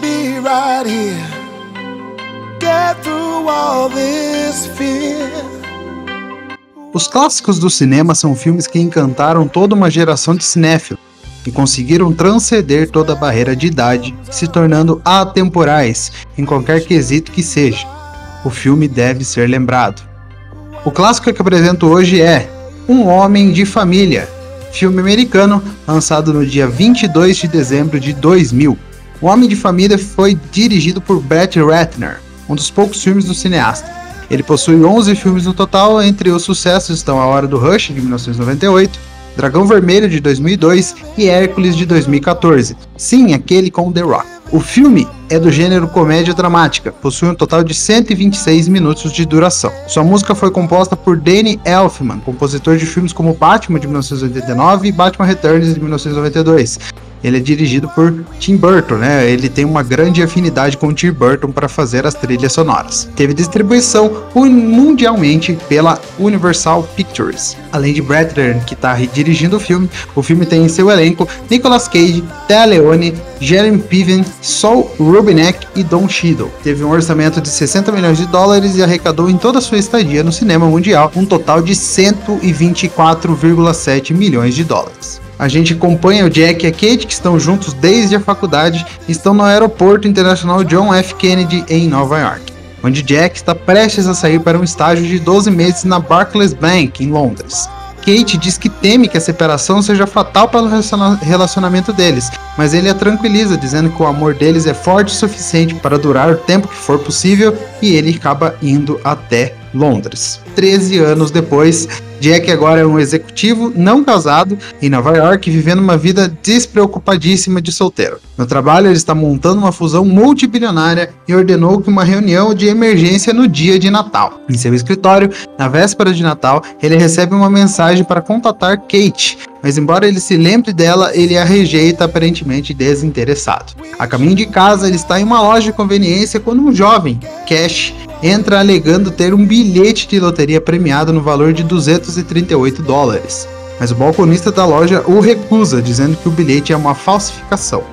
be right here. Get through all this fear. Os clássicos do cinema são filmes que encantaram toda uma geração de cinéfilos e conseguiram transcender toda a barreira de idade, se tornando atemporais em qualquer quesito que seja. O filme deve ser lembrado. O clássico que apresento hoje é Um Homem de Família, filme americano lançado no dia 22 de dezembro de 2000. O Homem de Família foi dirigido por Brett Ratner, um dos poucos filmes do cineasta. Ele possui 11 filmes no total, entre os sucessos estão A Hora do Rush, de 1998, Dragão Vermelho de 2002 e Hércules de 2014. Sim, aquele com The Rock. O filme é do gênero comédia dramática, possui um total de 126 minutos de duração. Sua música foi composta por Danny Elfman, compositor de filmes como Batman de 1989 e Batman Returns de 1992, ele é dirigido por Tim Burton, né? Ele tem uma grande afinidade com Tim Burton para fazer as trilhas sonoras. Teve distribuição mundialmente pela Universal Pictures. Além de Bradley, que está dirigindo o filme, o filme tem em seu elenco Nicolas Cage, Thea Leone, Jeremy Piven, Saul Rubinek e Don Cheadle. Teve um orçamento de 60 milhões de dólares e arrecadou em toda sua estadia no cinema mundial um total de 124,7 milhões de dólares. A gente acompanha o Jack e a Kate, que estão juntos desde a faculdade e estão no aeroporto internacional John F. Kennedy, em Nova York, onde Jack está prestes a sair para um estágio de 12 meses na Barclays Bank, em Londres. Kate diz que teme que a separação seja fatal para o relacionamento deles, mas ele a tranquiliza, dizendo que o amor deles é forte o suficiente para durar o tempo que for possível e ele acaba indo até Londres. 13 anos depois, Jack agora é um executivo não casado em Nova York, vivendo uma vida despreocupadíssima de solteiro. No trabalho, ele está montando uma fusão multibilionária e ordenou que uma reunião de emergência no dia de Natal. Em seu escritório, na véspera de Natal, ele recebe uma mensagem para contatar Kate, mas embora ele se lembre dela, ele a rejeita aparentemente desinteressado. A caminho de casa, ele está em uma loja de conveniência quando um jovem, Cash, entra alegando ter um bilhete de loteria premiado no valor de 238 dólares. Mas o balconista da loja o recusa, dizendo que o bilhete é uma falsificação.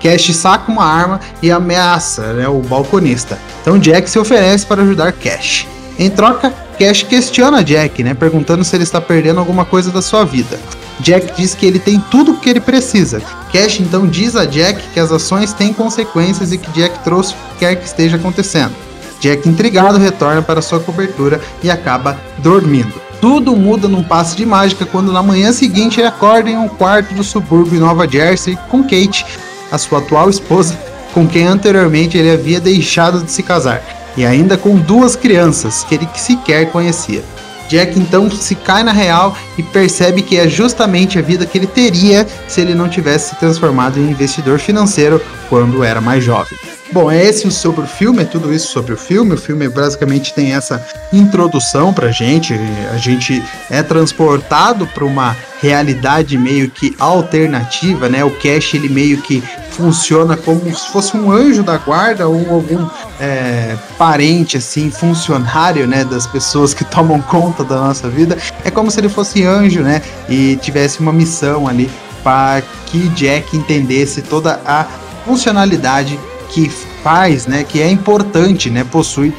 Cash saca uma arma e ameaça né, o balconista. Então Jack se oferece para ajudar Cash. Em troca, Cash questiona Jack, né, perguntando se ele está perdendo alguma coisa da sua vida. Jack diz que ele tem tudo o que ele precisa. Cash então diz a Jack que as ações têm consequências e que Jack trouxe o que quer que esteja acontecendo. Jack, intrigado, retorna para sua cobertura e acaba dormindo. Tudo muda num passe de mágica quando na manhã seguinte ele acorda em um quarto do subúrbio em Nova Jersey com Kate, a sua atual esposa, com quem anteriormente ele havia deixado de se casar, e ainda com duas crianças que ele sequer conhecia. Jack então se cai na real e percebe que é justamente a vida que ele teria se ele não tivesse se transformado em investidor financeiro quando era mais jovem. Bom, é esse sobre o filme, é tudo isso sobre o filme. O filme basicamente tem essa introdução pra gente. A gente é transportado para uma realidade meio que alternativa, né? O Cash ele meio que funciona como se fosse um anjo da guarda ou algum é, parente assim, funcionário, né, das pessoas que tomam conta da nossa vida. É como se ele fosse anjo, né, e tivesse uma missão ali para que Jack entendesse toda a funcionalidade que faz, né, que é importante, né, possuir,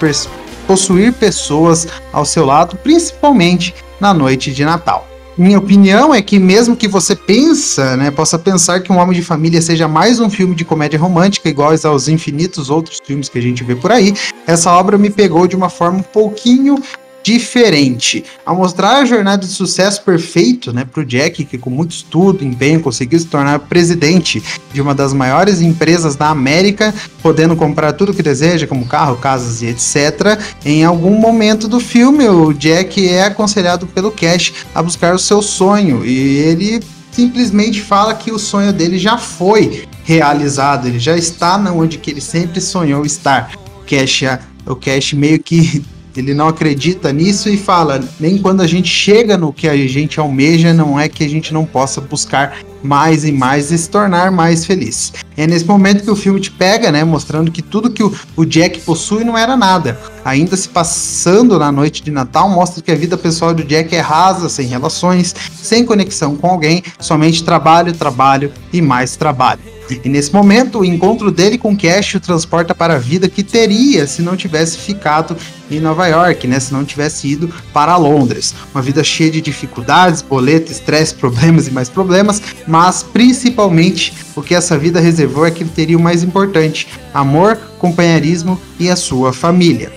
possuir pessoas ao seu lado, principalmente na noite de Natal. Minha opinião é que mesmo que você pensa, né, possa pensar que Um Homem de Família seja mais um filme de comédia romântica, igual aos infinitos outros filmes que a gente vê por aí, essa obra me pegou de uma forma um pouquinho diferente. Ao mostrar a jornada de sucesso perfeito né, para o Jack, que com muito estudo e empenho conseguiu se tornar presidente de uma das maiores empresas da América, podendo comprar tudo que deseja, como carro, casas e etc. Em algum momento do filme, o Jack é aconselhado pelo Cash a buscar o seu sonho e ele simplesmente fala que o sonho dele já foi realizado, ele já está onde que ele sempre sonhou estar. Cash, o Cash meio que ele não acredita nisso e fala: nem quando a gente chega no que a gente almeja, não é que a gente não possa buscar mais e mais e se tornar mais feliz. É nesse momento que o filme te pega, né? Mostrando que tudo que o, o Jack possui não era nada. Ainda se passando na noite de Natal, mostra que a vida pessoal do Jack é rasa, sem relações, sem conexão com alguém, somente trabalho, trabalho e mais trabalho. E nesse momento, o encontro dele com Cash o transporta para a vida que teria se não tivesse ficado em Nova York, né? Se não tivesse ido para Londres. Uma vida cheia de dificuldades, boleto, estresse, problemas e mais problemas, mas principalmente o que essa vida reservou é que ele teria o mais importante: amor, companheirismo e a sua família.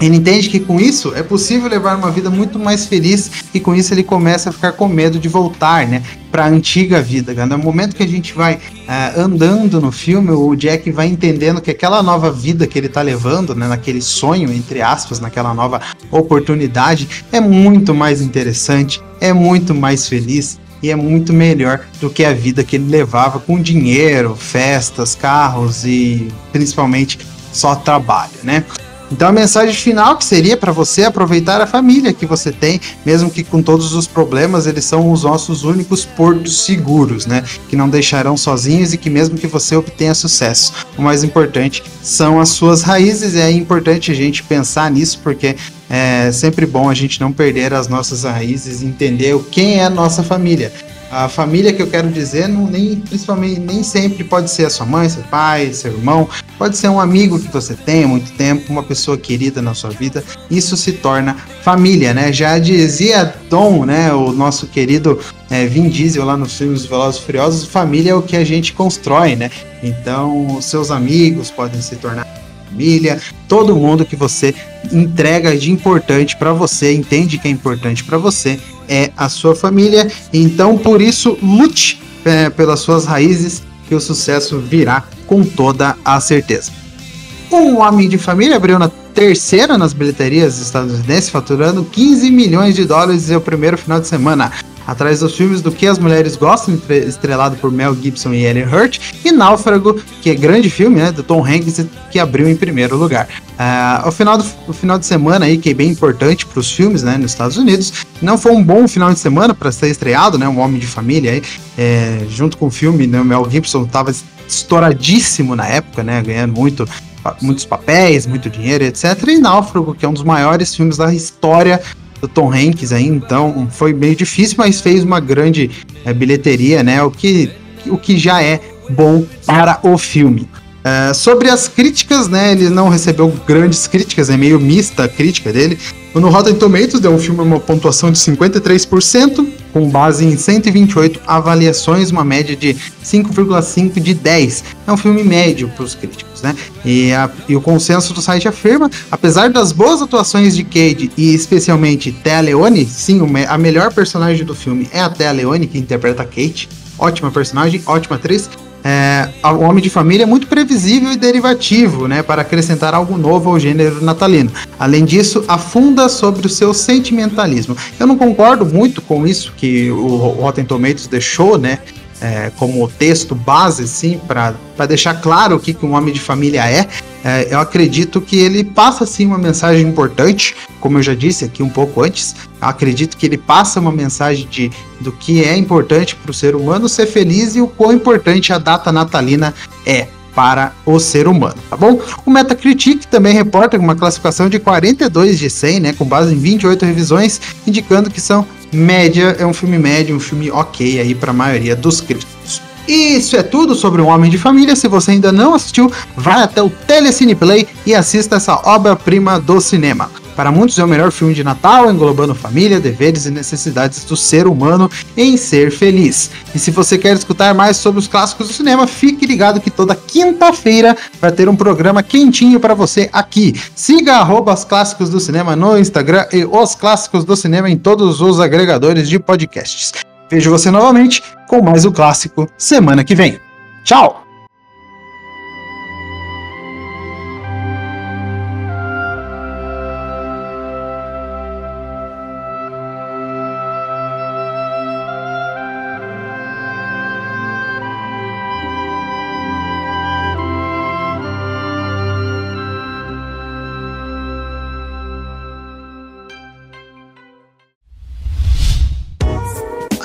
Ele entende que com isso é possível levar uma vida muito mais feliz e com isso ele começa a ficar com medo de voltar, né, para a antiga vida. No momento que a gente vai uh, andando no filme, o Jack vai entendendo que aquela nova vida que ele está levando, né, naquele sonho entre aspas, naquela nova oportunidade, é muito mais interessante, é muito mais feliz e é muito melhor do que a vida que ele levava com dinheiro, festas, carros e principalmente só trabalho, né? Então a mensagem final que seria para você aproveitar a família que você tem, mesmo que com todos os problemas, eles são os nossos únicos portos seguros, né? Que não deixarão sozinhos e que mesmo que você obtenha sucesso, o mais importante são as suas raízes e é importante a gente pensar nisso porque é sempre bom a gente não perder as nossas raízes e entender quem é a nossa família. A família que eu quero dizer, não, nem, principalmente, nem sempre pode ser a sua mãe, seu pai, seu irmão, pode ser um amigo que você tem há muito tempo, uma pessoa querida na sua vida. Isso se torna família, né? Já dizia Dom, né, o nosso querido é, Vin Diesel lá nos filmes Velozes e Furiosos, família é o que a gente constrói, né? Então, seus amigos podem se tornar família, todo mundo que você entrega de importante para você, entende que é importante para você, é a sua família. Então, por isso, lute é, pelas suas raízes, que o sucesso virá com toda a certeza. Um Homem de Família abriu na terceira nas bilheterias estadunidenses, faturando 15 milhões de dólares em o primeiro final de semana atrás dos filmes do que as mulheres gostam, estrelado por Mel Gibson e Ellen Hurt, e Náufrago, que é grande filme, né, do Tom Hanks, que abriu em primeiro lugar. Uh, o, final do, o final de semana aí, que é bem importante para os filmes, né, nos Estados Unidos, não foi um bom final de semana para ser estreado, né, um Homem de Família aí, é, junto com o filme, né, Mel Gibson estava estouradíssimo na época, né, ganhando muito muitos papéis, muito dinheiro, etc. E Náufrago, que é um dos maiores filmes da história do Tom Hanks aí, então foi meio difícil, mas fez uma grande é, bilheteria, né? O que, o que já é bom para o filme. Uh, sobre as críticas, né? Ele não recebeu grandes críticas, é meio mista a crítica dele. No Rotten Tomatoes deu um filme uma pontuação de 53%, com base em 128 avaliações, uma média de 5,5 de 10. É um filme médio para os críticos, né? E, a, e, o consenso do site afirma, apesar das boas atuações de Cade e especialmente Thea Leone, sim, a melhor personagem do filme é a Thea Leone, que interpreta a Kate. Ótima personagem, ótima atriz é, o Homem de Família é muito previsível e derivativo, né, para acrescentar algo novo ao gênero natalino. Além disso, afunda sobre o seu sentimentalismo. Eu não concordo muito com isso que o Rotten Tomatoes deixou, né, é, como texto base, sim, para deixar claro o que, que um homem de família é, é, eu acredito que ele passa sim uma mensagem importante, como eu já disse aqui um pouco antes. Acredito que ele passa uma mensagem de, do que é importante para o ser humano ser feliz e o quão importante a data natalina é para o ser humano, tá bom? O Metacritic também reporta uma classificação de 42 de 100, né, com base em 28 revisões, indicando que são média, é um filme médio, um filme ok aí para a maioria dos críticos. Isso é tudo sobre um Homem de Família. Se você ainda não assistiu, vá até o Telecine Play e assista essa obra-prima do cinema. Para muitos é o melhor filme de Natal, englobando família, deveres e necessidades do ser humano em ser feliz. E se você quer escutar mais sobre os clássicos do cinema, fique ligado que toda quinta-feira vai ter um programa quentinho para você aqui. Siga arroba os clássicos do cinema no Instagram e os clássicos do cinema em todos os agregadores de podcasts. Vejo você novamente com mais o clássico semana que vem. Tchau!